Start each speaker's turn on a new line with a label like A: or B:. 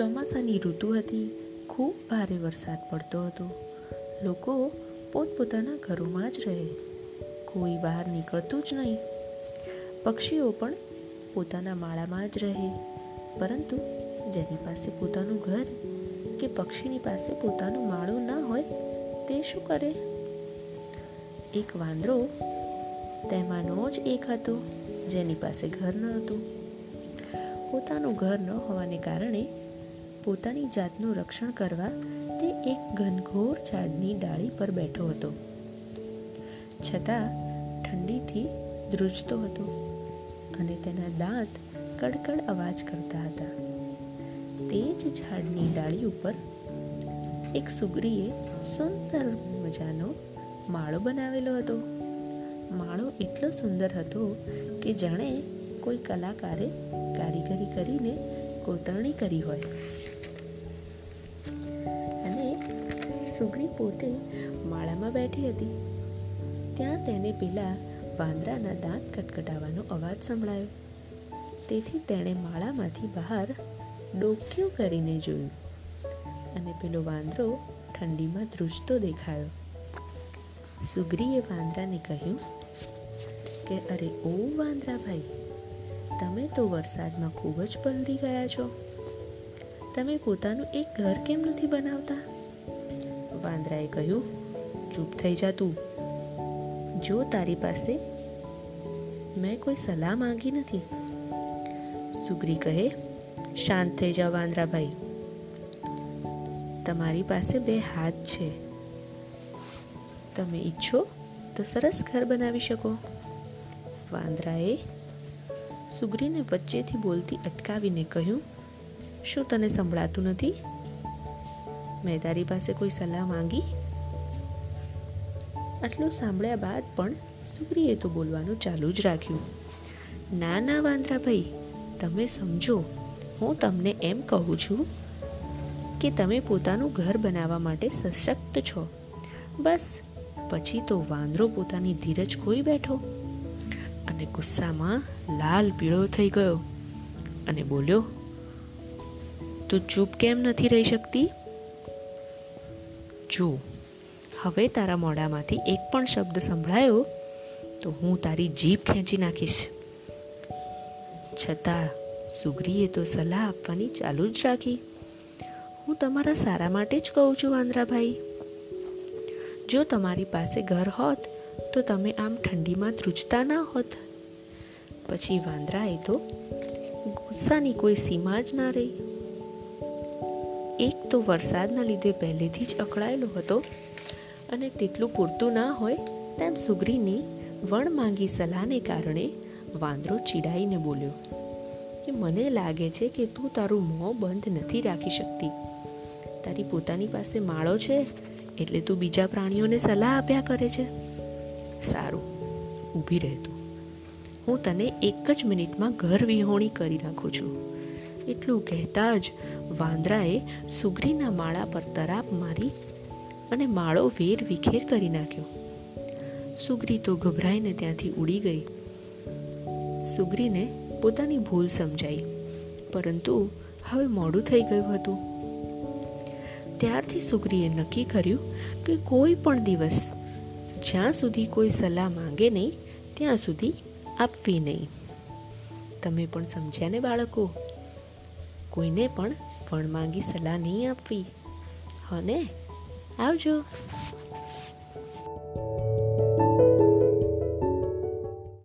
A: ચોમાસાની ઋતુ હતી. ખૂબ ભારે વરસાદ પડતો હતો. લોકો પોતપોતાના ઘરોમાં જ રહે. કોઈ બહાર નીકળતું જ નહીં. પક્ષીઓ પણ પોતાના માળામાં જ રહે. પરંતુ જેની પાસે પોતાનું ઘર કે પક્ષીની પાસે પોતાનું માળું ન હોય, તે શું કરે? એક વાંદરો તેમાંનો જ એક હતો, જેની પાસે ઘર ન હતું પોતાનું ઘર ન હોવાને કારણે પોતાની જાતનું રક્ષણ કરવા તે એક ઘનઘોર ઝાડની ડાળી પર બેઠો હતો. છતાં ઠંડીથી ધ્રુજતો હતો અને તેના દાંત કડકડ અવાજ કરતા હતા. તે જ ઝાડની ડાળી ઉપર એક સુગરીએ સુંદર મજાનો માળો બનાવેલો હતો. માળો એટલો સુંદર હતો કે જાણે કોઈ કલાકારે કારીગરી કરીને કોતરણી કરી હોય. સુગરી પોતે માળામાં બેઠી હતી. ત્યાં તેને પેલા વાંદરાના દાંત કટકટાવાનો અવાજ સંભળાયો. તેથી તેણે માળામાંથી બહાર ડોક્યું કરીને જોયું અને પેલો વાંદરો ઠંડીમાં ધ્રુજતો દેખાયો. સુગ્રીએ વાંદરાને કહ્યું કે, અરે, ઓ વાંદરાભાઈ તમે તો વરસાદમાં ખૂબ જ પલળી ગયા છો. તમે પોતાનું એક ઘર કેમ નથી બનાવતા? વાંદરાએ કહ્યું, ચૂપ થઈ જા તું. જો તારી પાસે મેં કોઈ સલાહ માંગી નથી. સુગ્રી કહે, શાંત થઈ જાઓ વાંદરાભાઈ તમારી પાસે બે હાથ છે. તમે ઈચ્છો તો સરસ ઘર બનાવી શકો. વાંદરાએ સુગ્રીને વચ્ચેથી બોલતી અટકાવીને કહ્યું, શું તને સંભળાતું નથી? મેં તારી પાસે કોઈ સલાહ માંગી? આટલું સાંભળ્યા બાદ પણ સુગ્રીએ તો બોલવાનું ચાલુ જ રાખ્યું. ના ના, વાંદરાભાઈ, તમે સમજો, હું તમને એમ કહું છું કે તમે પોતાનું ઘર બનાવવા માટે સશક્ત છો. બસ, પછી તો વાંદરો પોતાની ધીરજ ખોઈ બેઠો અને ગુસ્સામાં લાલ પીળો થઈ ગયો અને બોલ્યો, તું ચૂપ કેમ નથી રહી શકતી? જો હવે તારા મોઢામાંથી એક પણ શબ્દ સંભળાયો તો હું તારી જીભ ખેંચી નાખીશ. છતાં સુગ્રીએ તો સલાહ આપવાની ચાલુ જ રાખી. હું તમારા સારા માટે જ કહું છું, વાંદરાભાઈ. જો તમારી પાસે ઘર હોત તો તમે આમ ઠંડીમાં ધ્રુજતા ના હોત. પછી વાંદરાએ તો ગુસ્સાની કોઈ સીમા જ ના રહી. એક તો વરસાદના લીધે પહેલેથી જ અકળાયેલો હતો અને તેટલું પૂરતું ના હોય તેમ સુગ્રીની વણ માંગી સલાહને કારણે વાંદરો ચીડાઈને બોલ્યો, કે મને લાગે છે કે તું તારું મોં બંધ નથી રાખી શકતી. તારી પોતાની પાસે માળો છે એટલે તું બીજા પ્રાણીઓને સલાહ આપ્યા કરે છે. સારું, ઊભી રહેતું હું તને એક જ મિનિટમાં ઘર વિહોણી કરી નાખું છું. એટલું કહેતા જ વાંદરાએ સુગ્રીના માળા પર તરાપ મારી અને માળો વેર વિખેર કરી નાખ્યો. સુગ્રી તો ગભરાઈને ત્યાંથી ઉડી ગઈ. સુગ્રીને પોતાની ભૂલ સમજાઈ, પરંતુ હવે મોડું થઈ ગયું હતું. ત્યારથી સુગ્રીએ નક્કી કર્યું કે કોઈ પણ દિવસ જ્યાં સુધી કોઈ સલાહ માંગે નહીં, ત્યાં સુધી આપવી નહીં. તમે પણ સમજ્યા ને બાળકો? કોઈને પણ વણમાંગી સલાહ નહીં આપવી. હને આવજો.